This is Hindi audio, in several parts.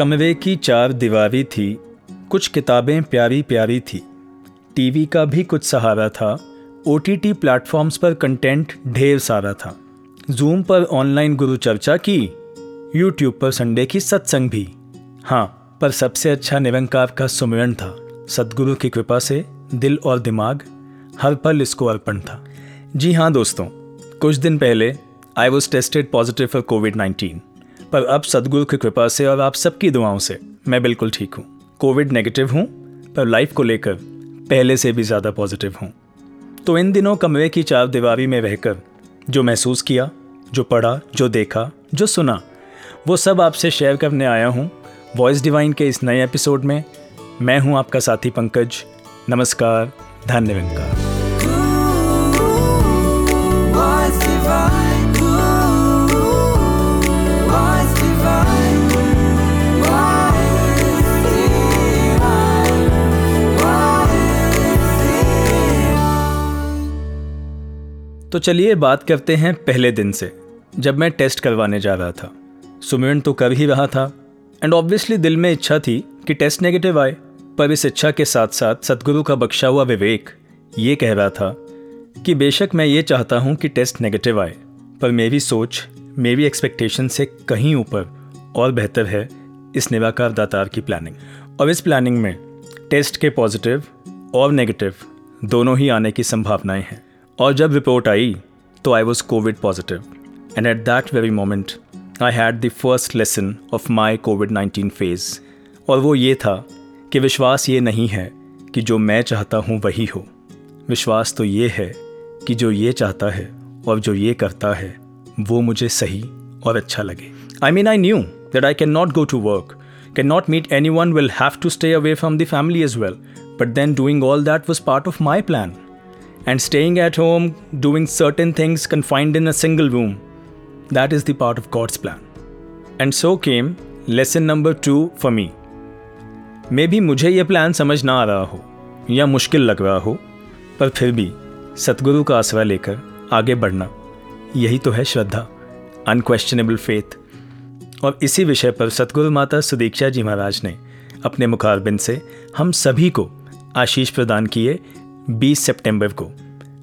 कमरे की चार दीवारी थी। कुछ किताबें प्यारी प्यारी थी। टीवी का भी कुछ सहारा था। ओ टी टी प्लेटफॉर्म्स पर कंटेंट ढेर सारा था। जूम पर ऑनलाइन गुरु चर्चा की। यूट्यूब पर संडे की सत्संग भी। हाँ पर सबसे अच्छा निरंकार का सुमिरन था। सदगुरु की कृपा से दिल और दिमाग हर पल इसको अर्पण था। जी हाँ दोस्तों, कुछ दिन पहले I was tested positive for covid nineteen पर अब सदगुरु की कृपा से और आप सबकी दुआओं से मैं बिल्कुल ठीक हूँ। कोविड नेगेटिव हूँ, पर लाइफ को लेकर पहले से भी ज़्यादा पॉजिटिव हूँ। तो इन दिनों कमरे की चार दीवारी में रहकर जो महसूस किया, जो पढ़ा, जो देखा, जो सुना, वो सब आपसे शेयर करने आया हूँ। वॉइस डिवाइन के इस नए एपिसोड में मैं हूँ आपका साथी पंकज। नमस्कार, धन्यवाद। तो चलिए बात करते हैं पहले दिन से, जब मैं टेस्ट करवाने जा रहा था। सुमिरन तो कर ही रहा था। एंड ऑब्वियसली दिल में इच्छा थी कि टेस्ट नेगेटिव आए, पर इस इच्छा के साथ साथ सदगुरु का बख्शा हुआ विवेक ये कह रहा था कि बेशक मैं ये चाहता हूँ कि टेस्ट नेगेटिव आए, पर मेरी सोच, मेरी एक्सपेक्टेशन से कहीं ऊपर और बेहतर है इस निराकार दातार की प्लानिंग और इस प्लानिंग में टेस्ट के पॉजिटिव और नेगेटिव दोनों ही आने की संभावनाएँ हैं। और जब रिपोर्ट आई तो I was covid positive and at that very moment I had the first lesson of my covid nineteen phase और वो ये था कि विश्वास ये नहीं है कि जो मैं चाहता हूँ वही हो। विश्वास तो ये है कि जो ये चाहता है और जो ये करता है, वो मुझे सही और अच्छा लगे। I mean I knew that I can not go to work can not meet any one will have to stay away from the family as well but then doing all that was part of my plan and staying at home, doing certain things confined in a single room. That is the part of God's plan. And so came lesson number two for me. मे भी मुझे ये प्लान समझ ना आ रहा हो या मुश्किल लग रहा हो पर फिर भी सतगुरु का आसरा लेकर आगे बढ़ना यही तो है श्रद्धा अनक्वेश्चनेबल फेथ और इसी विषय पर सतगुरु माता सुदीक्षा जी महाराज ने अपने मुखारबिंद से हम सभी को आशीष प्रदान किए 20 सितंबर को।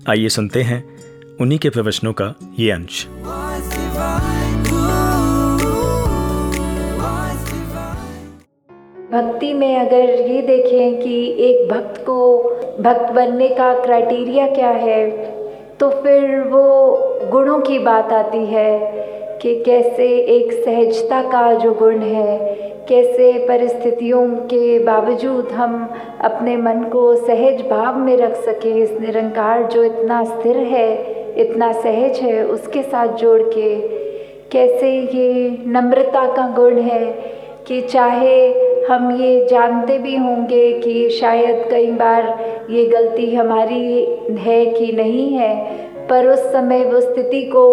आइए सुनते हैं उन्हीं के प्रवचनों का ये अंश। भक्ति में अगर ये देखें कि एक भक्त को भक्त बनने का क्राइटेरिया क्या है तो फिर वो गुणों की बात आती है। कि कैसे एक सहजता का जो गुण है, कैसे परिस्थितियों के बावजूद हम अपने मन को सहज भाव में रख सकें, इस निरंकार जो इतना स्थिर है, इतना सहज है, उसके साथ जोड़ के, कैसे ये नम्रता का गुण है कि चाहे हम ये जानते भी होंगे कि शायद कई बार ये गलती हमारी है कि नहीं है, पर उस समय वो स्थिति को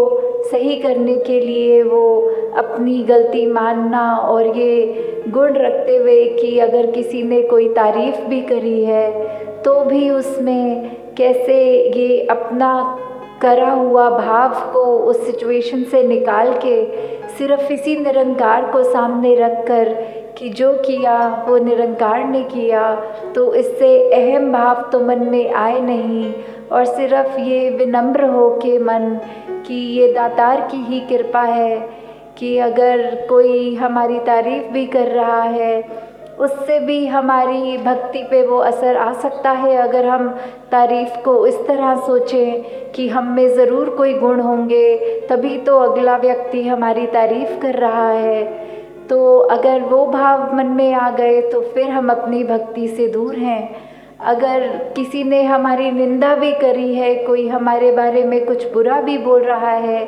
सही करने के लिए वो अपनी गलती मानना और ये गुण रखते हुए कि अगर किसी ने कोई तारीफ़ भी करी है तो भी उसमें कैसे ये अपना करा हुआ भाव को उस सिचुएशन से निकाल के सिर्फ़ इसी निरंकार को सामने रख कर कि जो किया, वो निरंकार ने किया तो इससे अहम भाव तो मन में आए नहीं और सिर्फ़ ये विनम्र हो के मन कि ये दातार की ही कृपा है कि अगर कोई हमारी तारीफ़ भी कर रहा है, उससे भी हमारी भक्ति पे वो असर आ सकता है। अगर हम तारीफ़ को इस तरह सोचें कि हम में ज़रूर कोई गुण होंगे, तभी तो अगला व्यक्ति हमारी तारीफ़ कर रहा है। तो अगर वो भाव मन में आ गए तो फिर हम अपनी भक्ति से दूर हैं। अगर किसी ने हमारी निंदा भी करी है, कोई हमारे बारे में कुछ बुरा भी बोल रहा है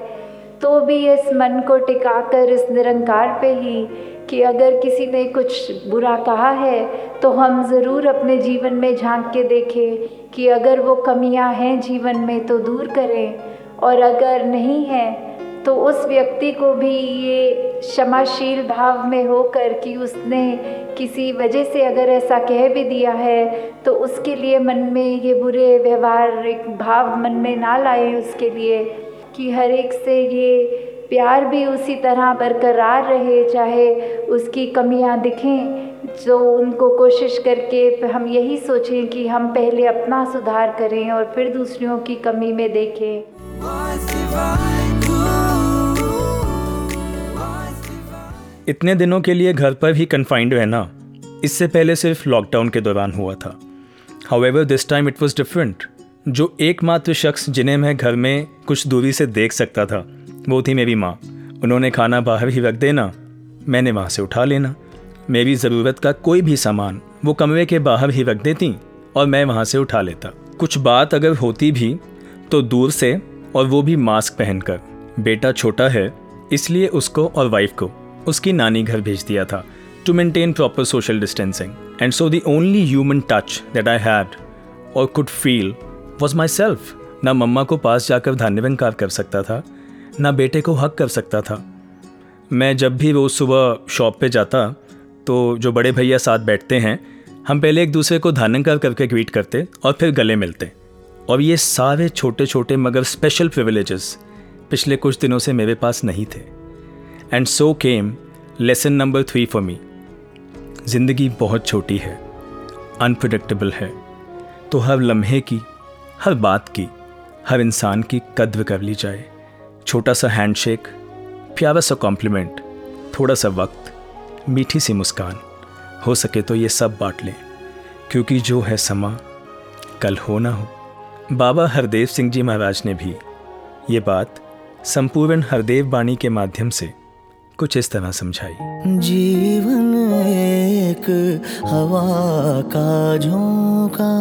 तो भी इस मन को टिकाकर, इस निरंकार पे ही कि अगर किसी ने कुछ बुरा कहा है तो हम ज़रूर अपने जीवन में झाँक के देखें कि अगर वो कमियाँ हैं जीवन में तो दूर करें, और अगर नहीं है तो उस व्यक्ति को भी ये क्षमाशील भाव में होकर कि उसने किसी वजह से अगर ऐसा कह भी दिया है तो उसके लिए मन में ये बुरे व्यवहार एक भाव मन में ना लाए उसके लिए कि हर एक से ये प्यार भी उसी तरह बरकरार रहे, चाहे उसकी कमियाँ दिखें, जो उनको कोशिश करके हम यही सोचें कि हम पहले अपना सुधार करें और फिर दूसरों की कमी में देखें। इतने दिनों के लिए घर पर ही कन्फाइंड रहना इससे पहले सिर्फ़ लॉकडाउन के दौरान हुआ था। However this time it was different जो एकमात्र शख्स जिन्हें मैं घर में कुछ दूरी से देख सकता था, वो थी मेरी माँ। उन्होंने खाना बाहर ही रख देना, मैंने वहाँ से उठा लेना। मेरी ज़रूरत का कोई भी सामान वो कमरे के बाहर ही रख देती और मैं वहाँ से उठा लेता। कुछ बात अगर होती भी तो दूर से और वो भी मास्क पहनकर। बेटा छोटा है, इसलिए उसको और वाइफ को। उसकी नानी घर भेज दिया था to maintain proper social distancing and so the only human touch that I had और could feel was myself ना मम्मा को पास जाकर धन्यवाद कर सकता था, ना बेटे को हक कर सकता था। मैं जब भी रोज़ सुबह शॉप पे जाता तो जो बड़े भैया साथ बैठते हैं, हम पहले एक दूसरे को धानंकार करके ग्रीट करते और फिर गले मिलते। और ये सारे छोटे छोटे मगर स्पेशल प्रिविलेजेस पिछले कुछ दिनों से मेरे पास नहीं थे। And so came lesson number three for me ज़िंदगी बहुत छोटी है अनप्रडिक्टेबल है। तो हर लम्हे की, हर बात की, हर इंसान की कद्र कर ली जाए। छोटा सा हैंडशेक प्यारा सा कॉम्प्लीमेंट थोड़ा सा वक्त, मीठी सी मुस्कान। हो सके तो ये सब बांट लें। क्योंकि जो है समा, कल हो ना हो। बाबा हरदेव सिंह जी महाराज ने भी ये बात संपूर्ण हरदेव बाणी के माध्यम से कुछ इस तरह समझाई। जीवन एक हवा का झोंका।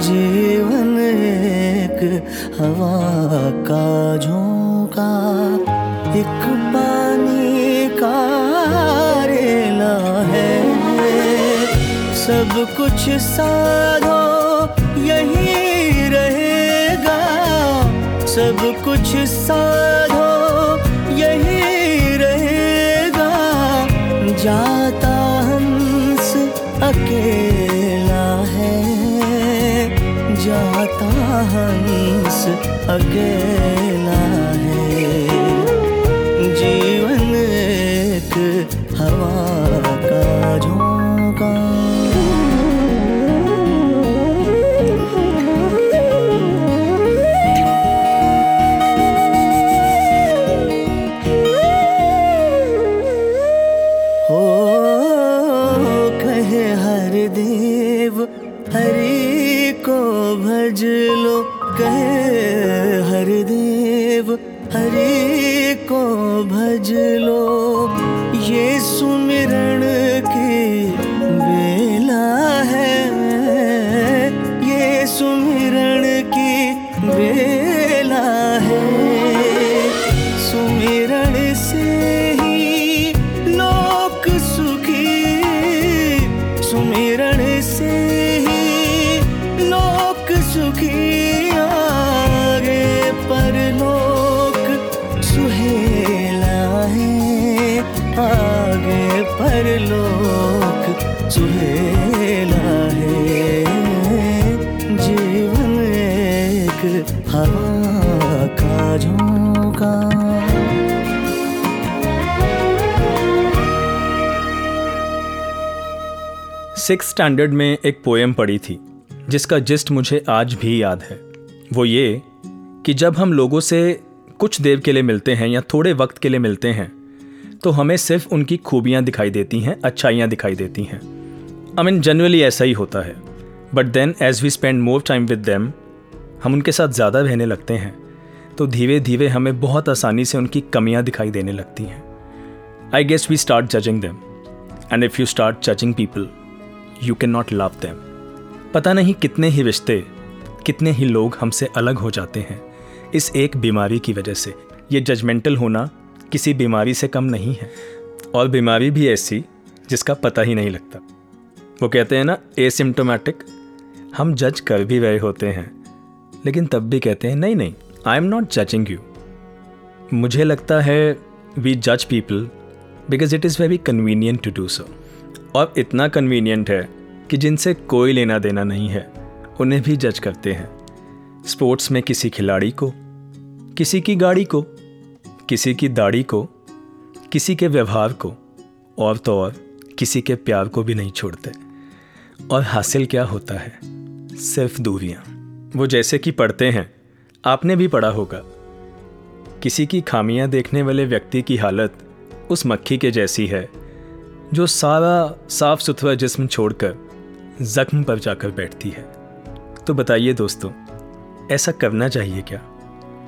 जीवन एक हवा का झोंका। एक पानी का रेला है। सब कुछ साधो सब कुछ साधो यही रहेगा। जाता हंस अकेला है। जाता हंस अकेला सिक्स स्टैंडर्ड में एक पोएम पढ़ी थी, जिसका जिस्ट मुझे आज भी याद है। वो ये कि जब हम लोगों से कुछ देर के लिए मिलते हैं या थोड़े वक्त के लिए मिलते हैं तो हमें सिर्फ़ उनकी खूबियाँ दिखाई देती हैं, अच्छाइयाँ दिखाई देती हैं। आई मीन जनरली ऐसा ही होता है। But then as we spend more time with them हम उनके साथ ज़्यादा रहने लगते हैं तो धीरे धीरे हमें बहुत आसानी से उनकी कमियाँ दिखाई देने लगती हैं। I guess we start judging them and if you start judging people you can not love them पता नहीं कितने ही रिश्ते, कितने ही लोग हमसे अलग हो जाते हैं। इस एक बीमारी की वजह से। ये जजमेंटल होना किसी बीमारी से कम नहीं है। और बीमारी भी ऐसी जिसका पता ही नहीं लगता। वो कहते हैं ना एसिम्टोमेटिक हम जज कर भी रहे होते हैं, लेकिन तब भी कहते हैं, नहीं नहीं I am not judging you मुझे लगता है वी जज people because it is very convenient to do so और इतना कन्वीनियंट है कि जिनसे कोई लेना देना नहीं है, उन्हें भी जज करते हैं। स्पोर्ट्स में किसी खिलाड़ी को, किसी की गाड़ी को, किसी की दाढ़ी को, किसी के व्यवहार को, और तो और किसी के प्यार को भी नहीं छोड़ते। और हासिल क्या होता है? सिर्फ़ दूरियाँ। वो जैसे कि पढ़ते हैं, आपने भी पढ़ा होगा। किसी की खामियाँ देखने वाले व्यक्ति की हालत उस मक्खी के जैसी है जो सारा साफ़ सुथरा जिस्म छोड़कर जख्म पर जाकर बैठती है। तो बताइए दोस्तों, ऐसा करना चाहिए क्या?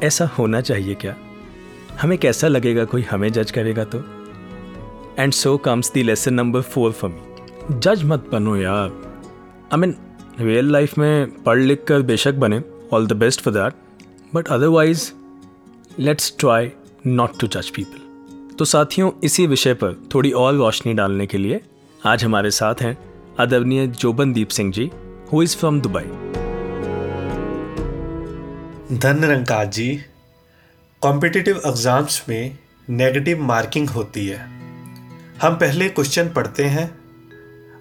ऐसा होना चाहिए क्या? हमें कैसा लगेगा कोई हमें जज करेगा तो? And so comes the lesson number four for me जज मत बनो यार। आई मीन रियल लाइफ में पढ़ लिख कर बेशक बने all the best for that but otherwise let's try not to जज पीपल तो साथियों, इसी विषय पर थोड़ी और रोशनी डालने के लिए आज हमारे साथ हैं आदरणीय Jobandeep Singh ji who is from Dubai धन रंकाज जी। कॉम्पिटिटिव एग्ज़ाम्स में नेगेटिव मार्किंग होती है। हम पहले क्वेश्चन पढ़ते हैं।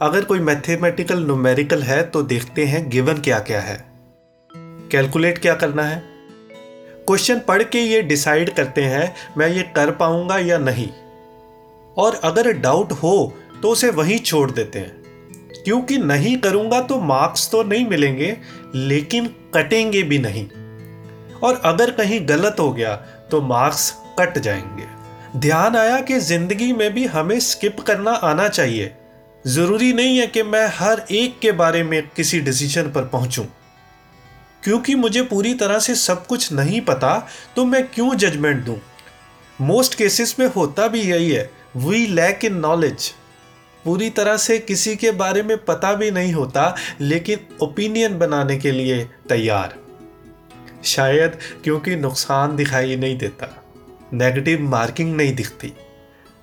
अगर कोई मैथमेटिकल न्यूमेरिकल है तो देखते हैं गिवन क्या क्या है। कैलकुलेट क्या करना है? क्वेश्चन पढ़ के ये डिसाइड करते हैं, मैं ये कर पाऊँगा या नहीं। और अगर डाउट हो तो उसे वहीं छोड़ देते हैं। क्योंकि नहीं करूँगा तो मार्क्स तो नहीं मिलेंगे, लेकिन कटेंगे भी नहीं। और अगर कहीं गलत हो गया तो मार्क्स कट जाएँगे। ध्यान आया कि ज़िंदगी में भी हमें स्किप करना आना चाहिए। ज़रूरी नहीं है कि मैं हर एक के बारे में किसी डिसीज़न पर पहुंचूं। क्योंकि मुझे पूरी तरह से सब कुछ नहीं पता तो मैं क्यों जजमेंट दूँ? मोस्ट केसेस में होता भी यही है। वी लैक इन नॉलेज पूरी तरह से किसी के बारे में पता भी नहीं होता, लेकिन ओपिनियन बनाने के लिए तैयार। शायद क्योंकि नुकसान दिखाई नहीं देता। नेगेटिव मार्किंग नहीं दिखती।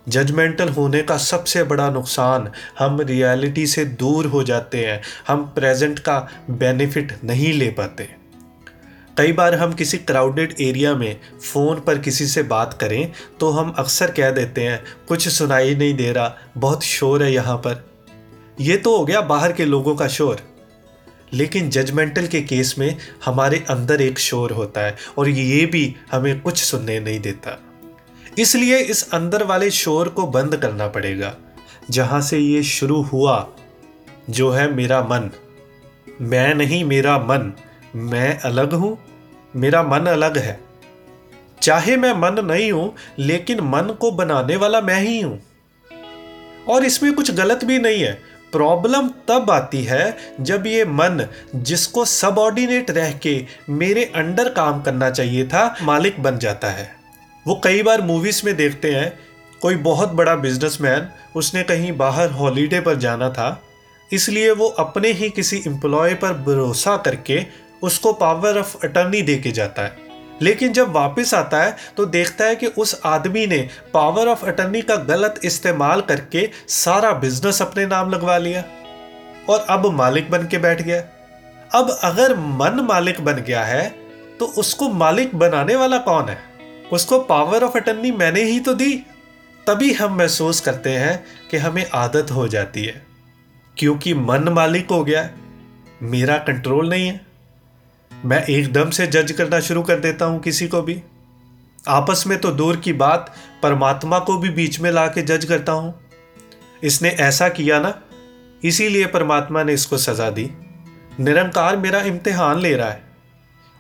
जजमेंटल होने का सबसे बड़ा नुकसान हम रियलिटी से दूर हो जाते हैं, हम प्रेजेंट का बेनिफिट नहीं ले पाते। कई बार हम किसी क्राउडेड एरिया में फ़ोन पर किसी से बात करें तो हम अक्सर कह देते हैं, कुछ सुनाई नहीं दे रहा, बहुत शोर है यहाँ पर। यह तो हो गया बाहर के लोगों का शोर। लेकिन जजमेंटल के केस में हमारे अंदर एक शोर होता है, और ये भी हमें कुछ सुनने नहीं देता। इसलिए इस अंदर वाले शोर को बंद करना पड़ेगा, जहाँ से ये शुरू हुआ, जो है मेरा मन। मैं नहीं, मेरा मन। मैं अलग हूँ, मेरा मन अलग है। चाहे मैं मन नहीं हूँ, लेकिन मन को बनाने वाला मैं ही हूँ। और इसमें कुछ गलत भी नहीं है। प्रॉब्लम तब आती है जब ये मन, जिसको सबऑर्डिनेट रह के मेरे अंडर काम करना चाहिए था, मालिक बन जाता है। वो कई बार मूवीज़ में देखते हैं। कोई बहुत बड़ा बिजनेसमैन उसने कहीं बाहर हॉलीडे पर जाना था। इसलिए वो अपने ही किसी एम्प्लॉय पर भरोसा करके उसको पावर ऑफ़ अटर्नी दे के जाता है। लेकिन जब वापस आता है तो देखता है कि उस आदमी ने पावर ऑफ़ अटर्नी का गलत इस्तेमाल करके सारा बिज़नेस अपने नाम लगवा लिया और अब मालिक बन के बैठ गया। अब अगर मन मालिक बन गया है तो उसको मालिक बनाने वाला कौन है? उसको पावर ऑफ़ अटर्नी मैंने ही तो दी। तभी हम महसूस करते हैं कि हमें आदत हो जाती है। क्योंकि मन मालिक हो गया, मेरा कंट्रोल नहीं है। मैं एकदम से जज करना शुरू कर देता हूँ किसी को भी। आपस में तो दूर की बात, परमात्मा को भी बीच में ला के जज करता हूँ। इसने ऐसा किया ना, इसीलिए परमात्मा ने इसको सजा दी। निरंकार मेरा इम्तिहान ले रहा है।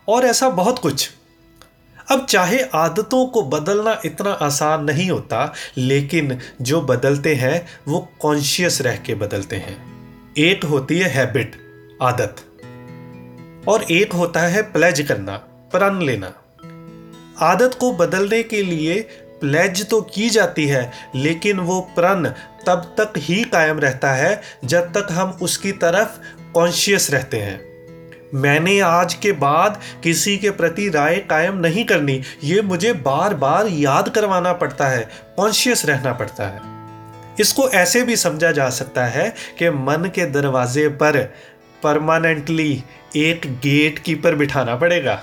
और ऐसा बहुत कुछ। अब चाहे आदतों को बदलना इतना आसान नहीं होता, लेकिन जो बदलते हैं, वो कॉन्शियस रह के बदलते हैं। एक होती है हैबिट आदत। और एक होता है प्लेज करना, प्रण लेना। आदत को बदलने के लिए प्लेज तो की जाती है, लेकिन वो प्रण तब तक ही कायम रहता है, जब तक हम उसकी तरफ़ कॉन्शियस रहते हैं। मैंने आज के बाद किसी के प्रति राय कायम नहीं करनी। ये मुझे बार बार याद करवाना पड़ता है कॉन्शियस रहना पड़ता है। इसको ऐसे भी समझा जा सकता है कि मन के दरवाजे पर परमानेंटली एक गेट कीपर बिठाना पड़ेगा।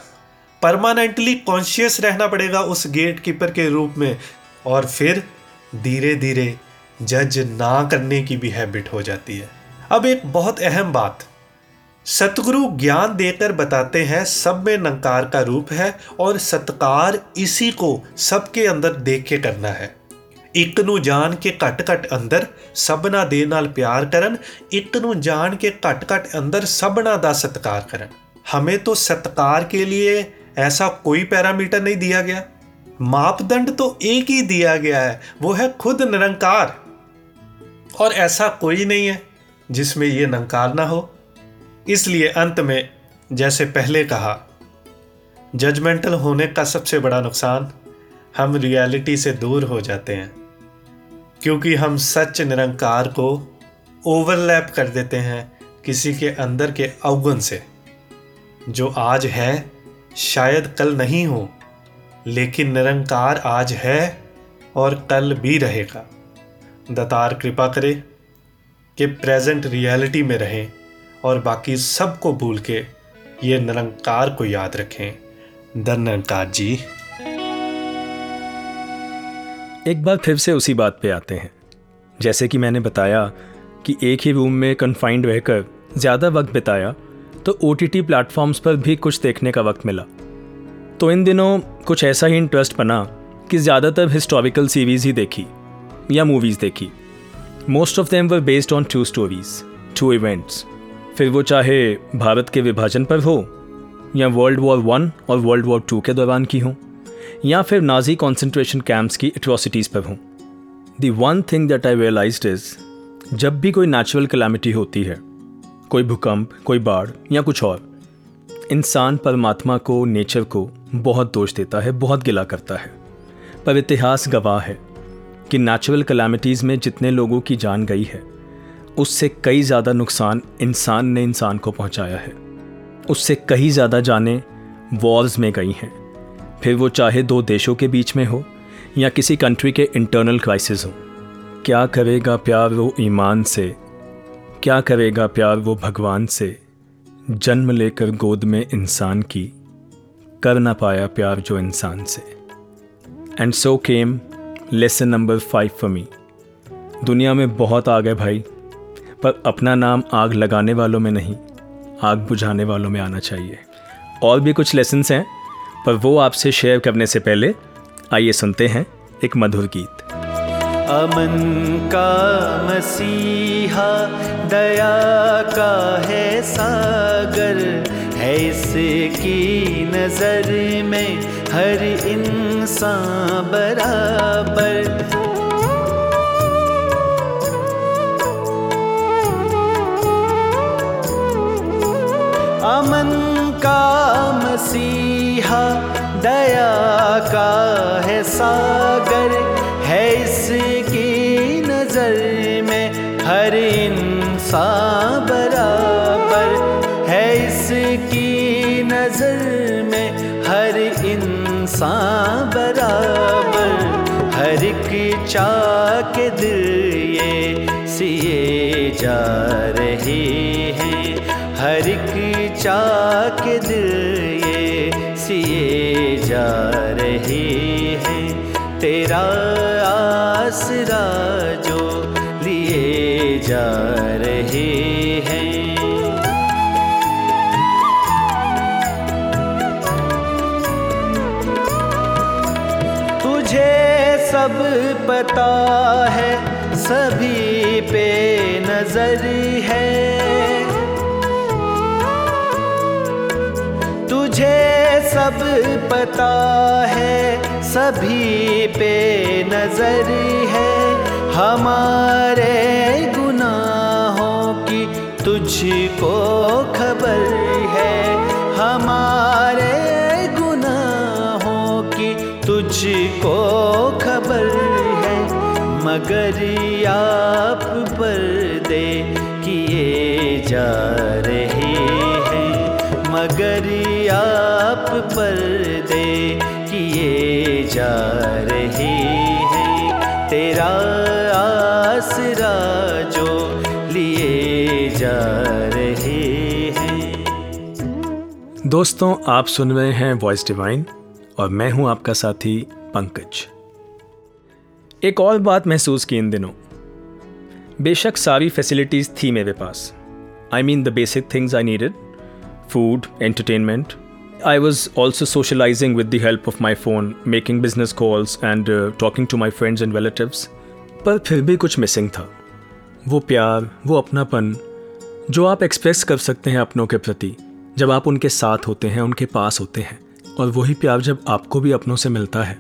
परमानेंटली कॉन्शियस रहना पड़ेगा उस गेट कीपर के रूप में और फिर धीरे धीरे जज ना करने की भी हैबिट हो जाती है। अब एक बहुत अहम बात सतगुरु ज्ञान देकर बताते हैं सब में नंकार का रूप है और सत्कार इसी को सबके अंदर देख के करना है ਇੱਕ ਨੂੰ ਜਾਣ ਕੇ ਘਟ ਘਟ ਅੰਦਰ ਸਭਨਾ ਦੇ ਨਾਲ ਪਿਆਰ ਕਰਨ ਇੱਕ ਨੂੰ ਜਾਣ ਕੇ ਘਟ ਘਟ अंदर सभना ਦਾ सत्कार ਕਰਨ हमें तो सत्कार के लिए ऐसा कोई पैरामीटर नहीं दिया गया मापदंड तो एक ही दिया गया है वो है खुद निरंकार और ऐसा कोई नहीं है जिसमें ये नंकार ना हो इसलिए अंत में जैसे पहले कहा, जजमेंटल होने का सबसे बड़ा नुकसान हम रियलिटी से दूर हो जाते हैं, क्योंकि हम सच निरंकार को ओवरलैप कर देते हैं किसी के अंदर के अवगुण से, जो आज है, शायद कल नहीं हो, लेकिन निरंकार आज है और कल भी रहेगा। दतार कृपा करे कि प्रेजेंट रियलिटी में रहें। और बाकी सबको भूल के ये निरंकार को याद रखें। धन्यकार जी। एक बार फिर से उसी बात पे आते हैं। जैसे कि मैंने बताया कि एक ही रूम में कन्फाइंड रहकर ज़्यादा वक्त बिताया तो ओ टी प्लेटफॉर्म्स पर भी कुछ देखने का वक्त मिला। तो इन दिनों कुछ ऐसा ही इंटरेस्ट बना कि ज़्यादातर हिस्टोरिकल सीरीज़ ही देखी या मूवीज़ देखी। Most of them were based on true stories true events फिर वो चाहे भारत के विभाजन पर हो, या वर्ल्ड वॉर वन और वर्ल्ड वॉर टू के दौरान की हो, या फिर नाजी कॉन्सेंट्रेशन कैंप्स की एट्रोसिटीज़ पर हों। The one thing that I realize is जब भी कोई नेचुरल कलामिटी होती है, कोई भूकंप, कोई बाढ़, या कुछ और, इंसान परमात्मा को नेचर को बहुत दोष देता है, बहुत गिला करता है। पर इतिहास गवाह है कि नेचुरल कलामिटीज़ में जितने लोगों की जान गई है उससे कई ज़्यादा नुकसान इंसान ने इंसान को पहुँचाया है। उससे कई ज़्यादा जानें वॉर्स में गई हैं। फिर वो चाहे दो देशों के बीच में हो या किसी कंट्री के इंटरनल क्राइसिस हो। क्या करेगा प्यार वो ईमान से? क्या करेगा प्यार वो भगवान से? जन्म लेकर गोद में इंसान की। कर ना पाया प्यार जो इंसान से। And so came lesson number five for me दुनिया में बहुत आ गए भाई। पर अपना नाम आग लगाने वालों में नहीं, आग बुझाने वालों में आना चाहिए। और भी कुछ लेसन्स हैं, पर वो आपसे शेयर करने से पहले आइए सुनते हैं एक मधुर गीत। अमन का मसीहा, दया का है सागर, है इसकी नज़र में हर इंसान बराबर। अमन का मसीहा, दया का है सागर। है इसकी नज़र में हर इंसान बराबर। है इसकी नज़र में हर इंसान बराबर। हर एक चाक दिल ये सिए जा रहे हैं। हर एक चाक दिल ये सिए जा रहे हैं। तेरा आसरा जो लिए जा रहे हैं। तुझे सब पता है, सभी पे नज़र है। तुझे सब पता है, सभी पे नज़र है। हमारे गुनाहों की तुझको खबर है। हमारे गुनाहों की तुझको खबर है। मगर आप पर दे किए जा रहे आप पर्दे किए जा रहे हैं। तेरा आसरा जो लिए जा रहे हैं। दोस्तों, आप सुन रहे हैं वॉइस डिवाइन और मैं हूँ आपका साथी पंकज। एक और बात महसूस की इन दिनों। बेशक सारी फैसिलिटीज़ थी मेरे पास। I mean the basic things I needed food entertainment. I was also socializing with the help of my phone, making business calls, and uh, talking to my friends and relatives. पर फिर भी कुछ मिसिंग था वो प्यार वो अपनापन जो आप एक्सप्रेस कर सकते हैं अपनों के प्रति जब आप उनके साथ होते हैं उनके पास होते हैं और वही प्यार जब आपको भी अपनों से मिलता है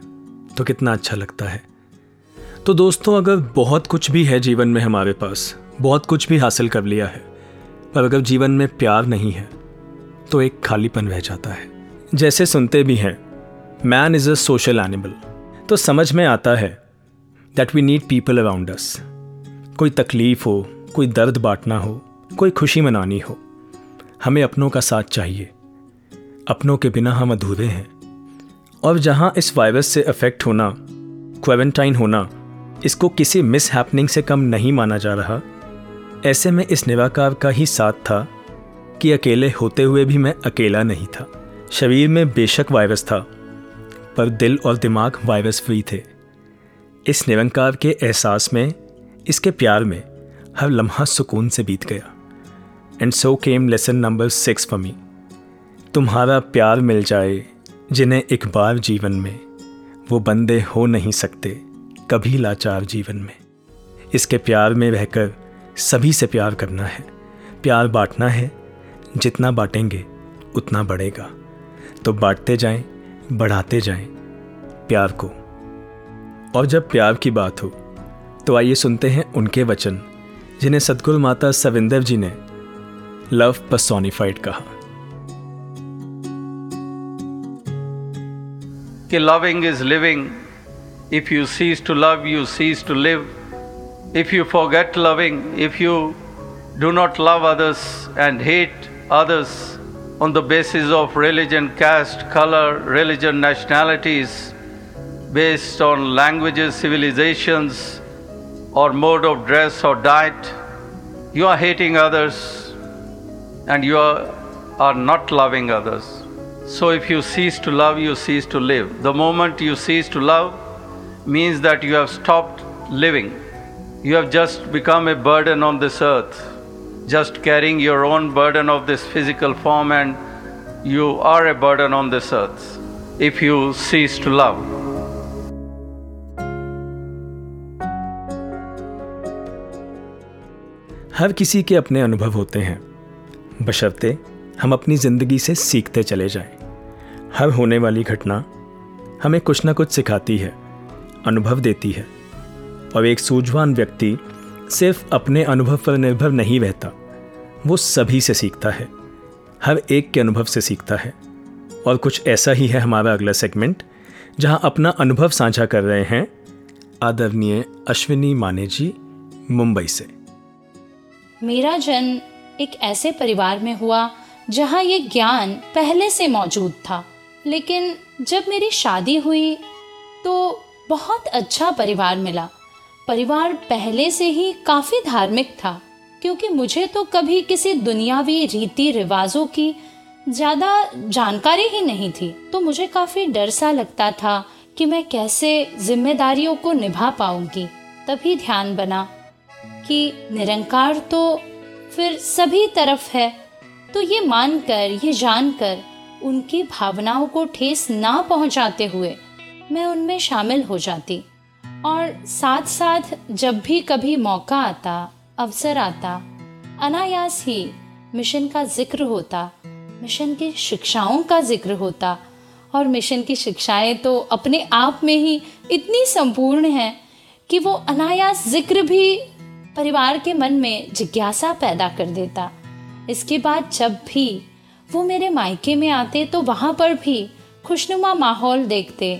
तो कितना अच्छा लगता है तो दोस्तों अगर बहुत कुछ भी है जीवन में हमारे पास बहुत कुछ भी हासिल कर लिया है पर अगर जीवन में प्यार नहीं है तो एक खालीपन रह जाता है। जैसे सुनते भी हैं man is a social animal तो समझ में आता है that we need people around us कोई तकलीफ़ हो, कोई दर्द बांटना हो, कोई खुशी मनानी हो, हमें अपनों का साथ चाहिए। अपनों के बिना हम अधूरे हैं। और जहाँ इस वायरस से अफेक्ट होना क्वारंटाइन होना, इसको किसी मिस हैपनिंग से कम नहीं माना जा रहा, ऐसे में इस निराकार का ही साथ था कि अकेले होते हुए भी मैं अकेला नहीं था। शरीर में बेशक वायरस था, पर दिल और दिमाग वायरस फ्री थे। इस निरंकार के एहसास में, इसके प्यार में, हर लम्हा सुकून से बीत गया। And so came lesson number six for me तुम्हारा प्यार मिल जाए, जिन्हें एक बार जीवन में, वो बंदे हो नहीं सकते, कभी लाचार जीवन में। इसके प्यार में रहकर सभी से प्यार करना है। प्यार बांटना है जितना बांटेंगे उतना बढ़ेगा। तो बांटते जाएँ बढ़ाते जाएँ प्यार को। और जब प्यार की बात हो तो आइए सुनते हैं उनके वचन जिन्हें सदगुरु माता सविंदर जी ने लव पर्सोनिफाइड कहा। कि loving is living if you cease to love you cease to live if you forget loving, if you do not love others and hate others on the basis of religion, caste, color, religion, nationalities, based on languages, civilizations, or mode of dress or diet, you are hating others and you are, are not loving others. So, if you cease to love, you cease to live. The moment you cease to love means that you have stopped living. You have just become a burden on this earth, just carrying your own burden of this physical form, and you are a burden on this earth if you cease to love. हर किसी के अपने अनुभव होते हैं बशर्ते हम अपनी ज़िंदगी से सीखते चले जाएँ। हर होने वाली घटना हमें कुछ ना कुछ सिखाती है अनुभव देती है और एक सूझवान व्यक्ति सिर्फ़ अपने अनुभव पर निर्भर नहीं रहता। वो सभी से सीखता है। हर एक के अनुभव से सीखता है। और कुछ ऐसा ही है हमारा अगला सेगमेंट जहाँ अपना अनुभव साझा कर रहे हैं आदरणीय अश्विनी माने जी, मुंबई से। मेरा जन्म एक ऐसे परिवार में हुआ, जहाँ ये ज्ञान पहले से मौजूद था। लेकिन जब मेरी शादी हुई तो बहुत अच्छा परिवार मिला। परिवार पहले से ही काफ़ी धार्मिक था, क्योंकि मुझे तो कभी किसी दुनियावी रीति रिवाजों की ज़्यादा जानकारी ही नहीं थी तो मुझे काफ़ी डर सा लगता था कि मैं कैसे जिम्मेदारियों को निभा पाऊँगी। तभी ध्यान बना कि निरंकार तो फिर सभी तरफ़ है तो ये मानकर, ये जानकर, उनकी भावनाओं को ठेस ना पहुंचाते हुए मैं उनमें शामिल हो जाती। और साथ साथ जब भी कभी मौका आता, अवसर आता, अनायास ही मिशन का ज़िक्र होता, मिशन की शिक्षाओं का ज़िक्र होता, और मिशन की शिक्षाएँ तो अपने आप में ही इतनी संपूर्ण हैं कि वो अनायास ज़िक्र भी परिवार के मन में जिज्ञासा पैदा कर देता। इसके बाद जब भी वो मेरे मायके में आते तो वहाँ पर भी खुशनुमा माहौल देखते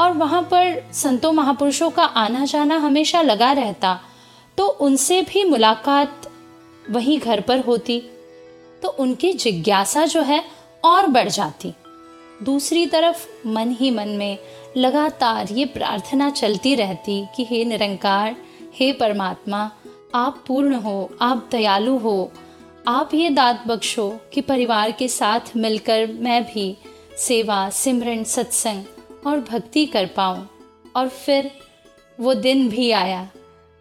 और वहाँ पर संतों महापुरुषों का आना जाना हमेशा लगा रहता तो उनसे भी मुलाकात वहीं घर पर होती तो उनकी जिज्ञासा जो है और बढ़ जाती। दूसरी तरफ़ मन ही मन में लगातार ये प्रार्थना चलती रहती कि हे निरंकार, हे परमात्मा, आप पूर्ण हो, आप दयालु हो, आप ये दात बख्शो कि परिवार के साथ मिलकर मैं भी सेवा, सिमरन, सत्संग और भक्ति कर पाऊँ। और फिर वो दिन भी आया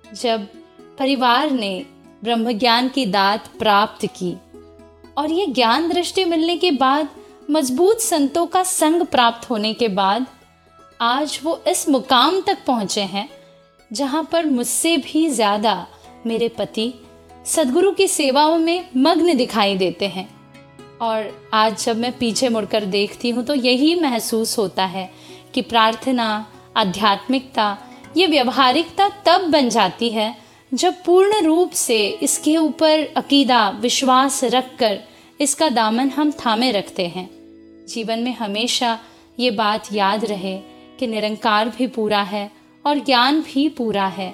जब परिवार ने ब्रह्म ज्ञान की दात प्राप्त की। और ये ज्ञान दृष्टि मिलने के बाद, मज़बूत संतों का संग प्राप्त होने के बाद, आज वो इस मुकाम तक पहुँचे हैं जहाँ पर मुझसे भी ज़्यादा मेरे पति सदगुरु की सेवाओं में मग्न दिखाई देते हैं। और आज जब मैं पीछे मुड़कर देखती हूँ तो यही महसूस होता है कि प्रार्थना, आध्यात्मिकता, ये व्यवहारिकता तब बन जाती है जब पूर्ण रूप से इसके ऊपर अकीदा, विश्वास रख कर इसका दामन हम थामे रखते हैं। जीवन में हमेशा ये बात याद रहे कि निरंकार भी पूरा है और ज्ञान भी पूरा है।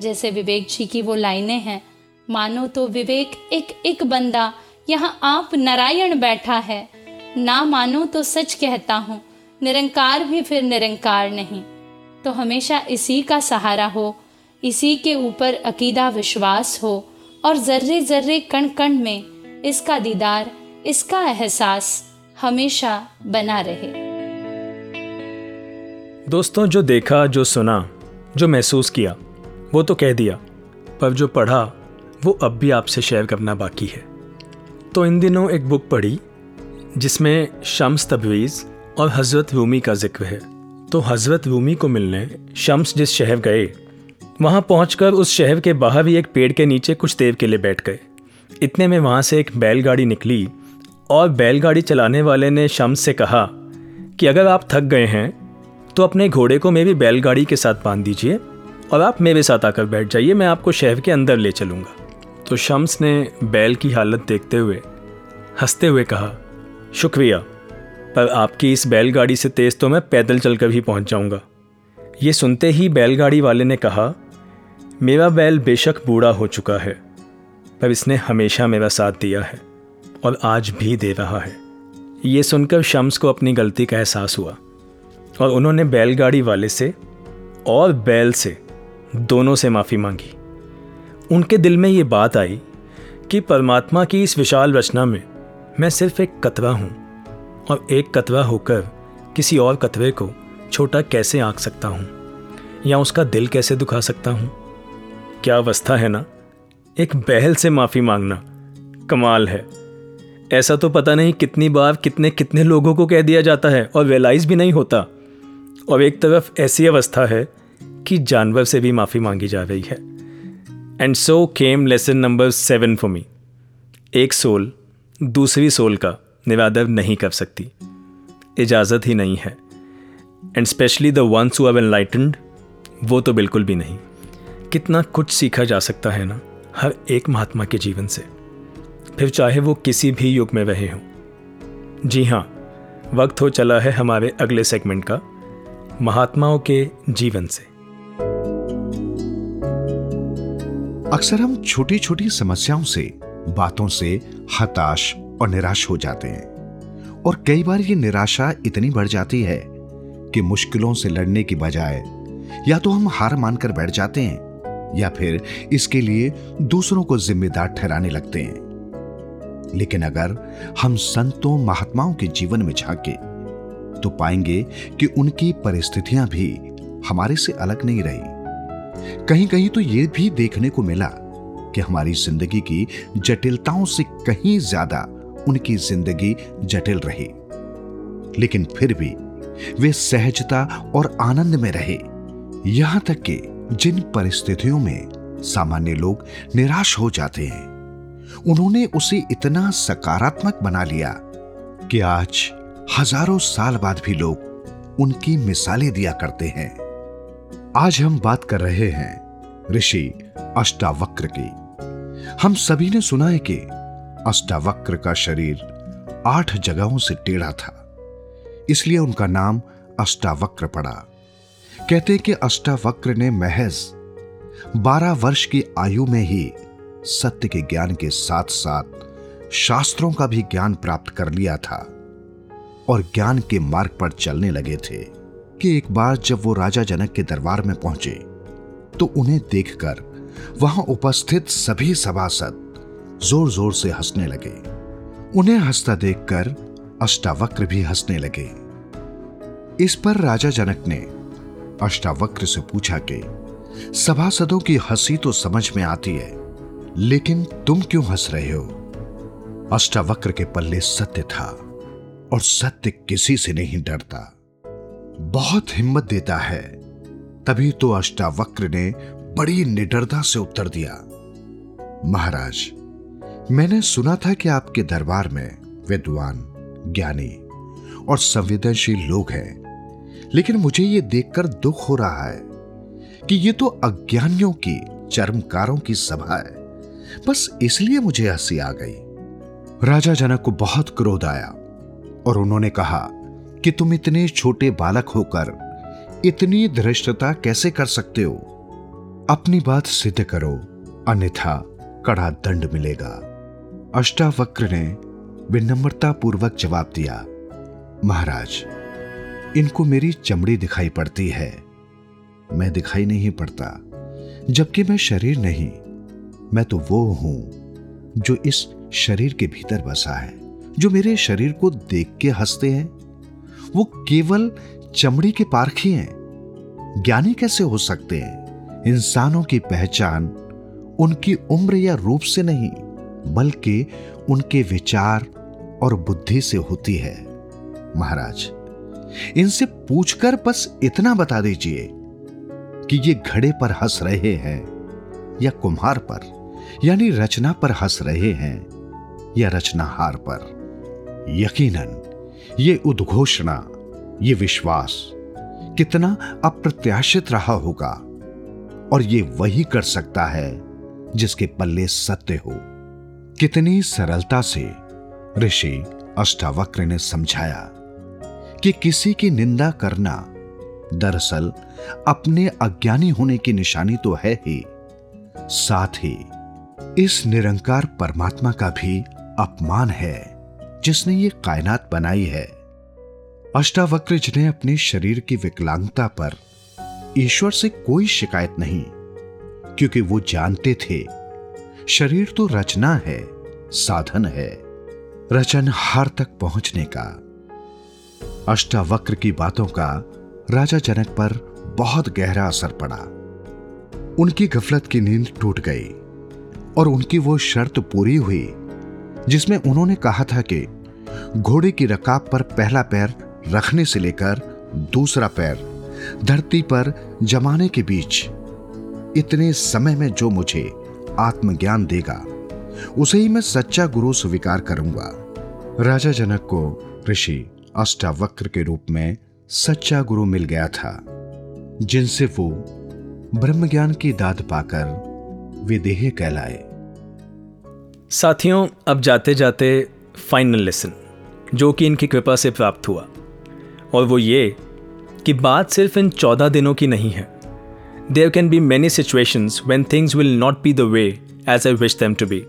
जैसे विवेक जी की वो लाइनें हैं, मानो तो विवेक एक एक बंदा यहाँ आप नारायण बैठा है, ना मानो तो सच कहता हूँ निरंकार भी फिर निरंकार नहीं। तो हमेशा इसी का सहारा हो, इसी के ऊपर अकीदा विश्वास हो और जर्रे जर्रे कण कण में इसका दीदार, इसका एहसास हमेशा बना रहे। दोस्तों, जो देखा, जो सुना, जो महसूस किया, वो तो कह दिया, पर जो पढ़ा, वो अब भी आपसे शेयर करना बाकी है। तो इन दिनों एक बुक पढ़ी, जिसमें शम्स तबवीज़ और हज़रत रूमी का ज़िक्र है। तो हज़रत रूमी को मिलने शम्स जिस शहर गए, वहाँ पहुँच उस शहर के बाहर ही एक पेड़ के नीचे कुछ देर के लिए बैठ गए। इतने में वहाँ से एक बैलगाड़ी निकली और बैलगाड़ी चलाने वाले ने शम्स से कहा कि अगर आप थक गए हैं तो अपने घोड़े को मेरी बैलगाड़ी के साथ बाँध दीजिए और आप मेरे साथ आकर बैठ जाइए, मैं आपको शहर के अंदर ले चलूँगा। तो शम्स ने बैल की हालत देखते हुए, हँसते हुए कहा, शुक्रिया। पर आपकी इस बैलगाड़ी से तेज़ तो मैं पैदल चलकर भी पहुँच जाऊँगा। ये सुनते ही बैलगाड़ी वाले ने कहा, मेरा बैल बेशक बूढ़ा हो चुका है, पर इसने हमेशा मेरा साथ दिया है और आज भी दे रहा है। ये सुनकर शम्स को अपनी गलती का एहसास हुआ और उन्होंने बैलगाड़ी वाले से और बैल से दोनों से माफ़ी मांगी। उनके दिल में ये बात आई कि परमात्मा की इस विशाल रचना में मैं सिर्फ़ एक कतरा हूँ। और एक कतवा होकर किसी और कतवे को छोटा कैसे आंक सकता हूँ? या उसका दिल कैसे दुखा सकता हूँ? क्या अवस्था है ना? एक बहल से माफ़ी मांगना कमाल है। ऐसा तो पता नहीं कितनी बार कितने कितने लोगों को कह दिया जाता है और रियलाइज़ भी नहीं होता। और एक तरफ़ ऐसी अवस्था है कि जानवर से भी माफ़ी मांगी जा रही है। And so came lesson number seven for me एक सोल, दूसरी सोल का। निरादर नहीं कर सकती। इजाज़त ही नहीं है। And specially the ones who enlightened वो तो बिल्कुल भी नहीं। कितना कुछ सीखा जा सकता है ना, हर एक महात्मा के जीवन से। फिर चाहे वो किसी भी युग में रहे हों। जी हाँ वक्त हो चला है हमारे अगले सेगमेंट का, महात्माओं के जीवन से। अक्सर हम छोटी छोटी समस्याओं से, बातों से, हताश और निराश हो जाते हैं। और कई बार ये निराशा इतनी बढ़ जाती है कि मुश्किलों से लड़ने की बजाय या तो हम हार मानकर बैठ जाते हैं या फिर इसके लिए दूसरों को जिम्मेदार ठहराने लगते हैं। लेकिन अगर हम संतों महात्माओं के जीवन में झांके तो पाएँगे कि उनकी परिस्थितियाँ भी हमारे से अलग नहीं रही। कहीं कहीं तो यह भी देखने को मिला कि हमारी ज़िंदगी की जटिलताओं से कहीं ज़्यादा उनकी ज़िंदगी जटिल रही। लेकिन फिर भी वे सहजता और आनंद में रहे। यहाँ तक कि जिन परिस्थितियों में सामान्य लोग निराश हो जाते हैं, उन्होंने उसे इतना सकारात्मक बना लिया कि आज हज़ारों साल बाद भी लोग उनकी मिसालें दिया करते हैं। आज हम बात कर रहे हैं ऋषि अष्टावक्र की। हम सभी ने सुना है कि अष्टावक्र का शरीर आठ जगहों से टेढ़ा था, इसलिए उनका नाम अष्टावक्र पड़ा। कहते कि अष्टावक्र ने महज बारह वर्ष की आयु में ही सत्य के ज्ञान के साथ साथ शास्त्रों का भी ज्ञान प्राप्त कर लिया था और ज्ञान के मार्ग पर चलने लगे थे कि एक बार जब वो राजा जनक के दरबार में पहुँचे तो उन्हें देखकर वहाँ उपस्थित सभी सभासद ज़ोर ज़ोर से हंसने लगे। उन्हें हंसता देखकर अष्टावक्र भी हंसने लगे। इस पर राजा जनक ने अष्टावक्र से पूछा कि, सभासदों की हँसी तो समझ में आती है, लेकिन तुम क्यों हंस रहे हो? अष्टावक्र के पल्ले सत्य था, और सत्य किसी से नहीं डरता। बहुत हिम्मत देता है। तभी तो अष्टावक्र ने बड़ी निडरता से उत्तर दिया। महाराज मैंने सुना था कि आपके दरबार में विद्वान, ज्ञानी और संवेदनशील लोग हैं। लेकिन मुझे यह देखकर दुख हो रहा है कि ये तो अज्ञानियों की, चरमकारों की सभा है। बस इसलिए मुझे हँसी आ गई। राजा जनक को बहुत क्रोध आया और उन्होंने कहा कि तुम इतने छोटे बालक होकर इतनी धृष्टता कैसे कर सकते हो? अपनी बात सिद्ध करो, अन्यथा कड़ा दंड मिलेगा। अष्टावक्र ने विनम्रता पूर्वक जवाब दिया, महाराज, इनको मेरी चमड़ी दिखाई पड़ती है। मैं दिखाई नहीं पड़ता, जबकि मैं शरीर नहीं, मैं तो वो हूँ जो इस शरीर के भीतर बसा है, जो मेरे शरीर को देख के हँसते हैं। वो केवल चमड़ी के पारखी हैं। ज्ञानी कैसे हो सकते हैं? इंसानों की पहचान उनकी उम्र या रूप से नहीं बल्कि उनके विचार और बुद्धि से होती है। महाराज, इनसे पूछकर बस इतना बता दीजिए कि ये घड़े पर हंस रहे हैं या कुम्हार पर, यानी रचना पर हंस रहे हैं या रचनाहार पर। यकीनन, ये उद्घोषणा, ये विश्वास कितना अप्रत्याशित रहा होगा, और ये वही कर सकता है जिसके पल्ले सत्य हो। कितनी सरलता से ऋषि अष्टावक्र ने समझाया कि किसी की निंदा करना दरअसल अपने अज्ञानी होने की निशानी तो है ही। साथ ही इस निरंकार परमात्मा का भी अपमान है, जिसने ये कायनात बनाई है। अष्टावक्र जिन्हें अपने शरीर की विकलांगता पर ईश्वर से कोई शिकायत नहीं, क्योंकि वो जानते थे शरीर तो रचना है, साधन है, रचन हार तक पहुँचने का। अष्टावक्र की बातों का राजा जनक पर बहुत गहरा असर पड़ा। उनकी गफलत की नींद टूट गई और उनकी वो शर्त पूरी हुई, जिसमें उन्होंने कहा था कि घोड़े की रकाब पर पहला पैर रखने से लेकर दूसरा पैर धरती पर जमाने के बीच, इतने समय में जो मुझे आत्मज्ञान देगा। उसे ही मैं सच्चा गुरु स्वीकार करूँगा। राजा जनक को ऋषि अष्टावक्र के रूप में सच्चा गुरु मिल गया था, जिनसे वो ब्रह्म ज्ञान की दाद पाकर विदेह कहलाए। साथियों, अब जाते जाते फाइनल लेसन जो कि इनकी कृपा से प्राप्त हुआ। और वो ये कि बात सिर्फ़ इन चौदह दिनों की नहीं है there can be many situations when things will not be the way as I wish them to be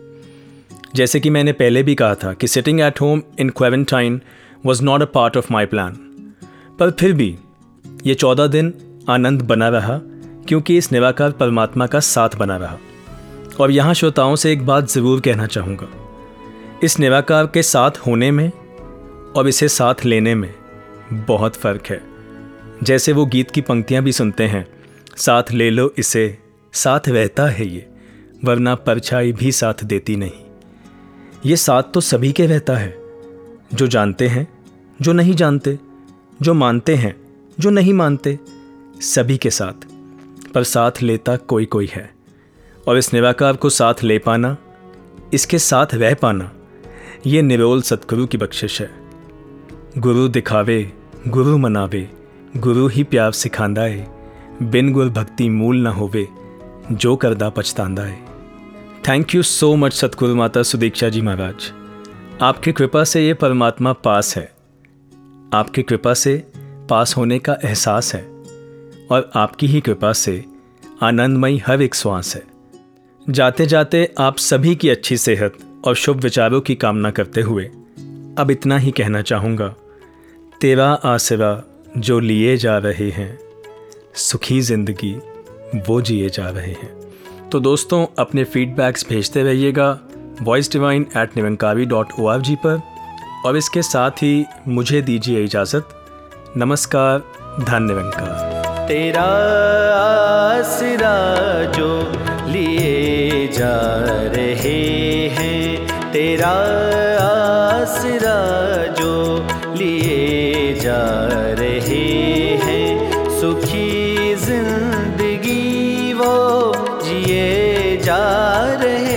जैसे कि मैंने पहले भी कहा था कि sitting at home in quarantine was not a part of my plan पर फिर भी ये चौदह दिन आनंद बना रहा, क्योंकि इस निराकार परमात्मा का साथ बना रहा। और यहाँ श्रोताओं से एक बात ज़रूर कहना चाहूँगा। इस निराकार के साथ होने में और इसे साथ लेने में बहुत फ़र्क है। जैसे वो गीत की पंक्तियाँ भी सुनते हैं साथ ले लो इसे, साथ रहता है ये, वरना परछाई भी साथ देती नहीं। ये साथ तो सभी के रहता है, जो जानते हैं, जो नहीं जानते, जो मानते हैं, जो नहीं मानते, सभी के साथ। पर साथ लेता कोई कोई है, और इस निराकार को साथ ले पाना, इसके साथ रह पाना, ये निरोल सतगुरु की बख्शिश है। गुरु दिखावे, गुरु मनावे, गुरु ही प्यार सिखांदा है बिन गुर भक्ति मूल ना होवे, जो करदा पछतांदा है। थैंक यू सो मच सतगुरु माता सुदीक्षा जी महाराज। आपकी कृपा से ये परमात्मा पास है। आपकी कृपा से पास होने का एहसास है। और आपकी ही कृपा से आनंदमयी हर एक श्वास है। जाते जाते आप सभी की अच्छी सेहत और शुभ विचारों की कामना करते हुए, अब इतना ही कहना चाहूँगा। तेरा आसरा जो लिए जा रहे हैं सुखी ज़िंदगी वो जिए जा रहे हैं। तो दोस्तों, अपने फीडबैक्स भेजते रहिएगा वॉइस डिवाइन एट निवंकावी डॉट ओ आर जी पर और इसके साथ ही मुझे दीजिए इजाज़त। नमस्कार धन्यवंकार तेरा आसरा जो लिए जा रहे हैं, तेरा आसरा जो लिए जा रहे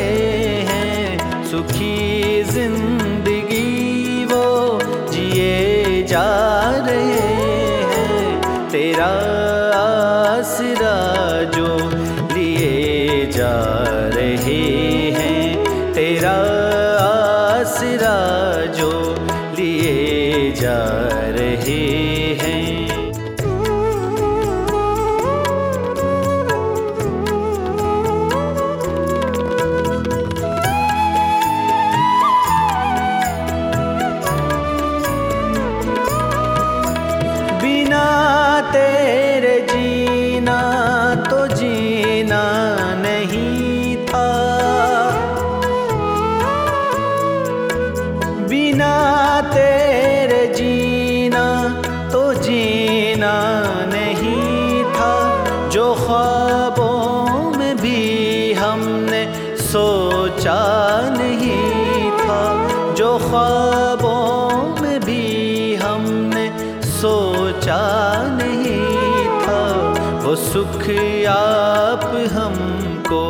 हो सुख आप हमको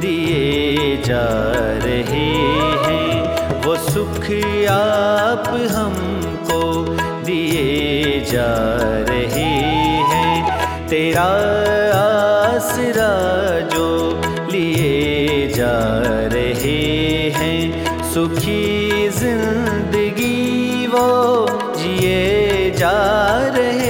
दिए जा रहे हैं। वो सुख आप हमको दिए जा रहे हैं। तेरा आसरा जो लिए जा रहे हैं। सुखी ज़िंदगी वो जिए जा रहे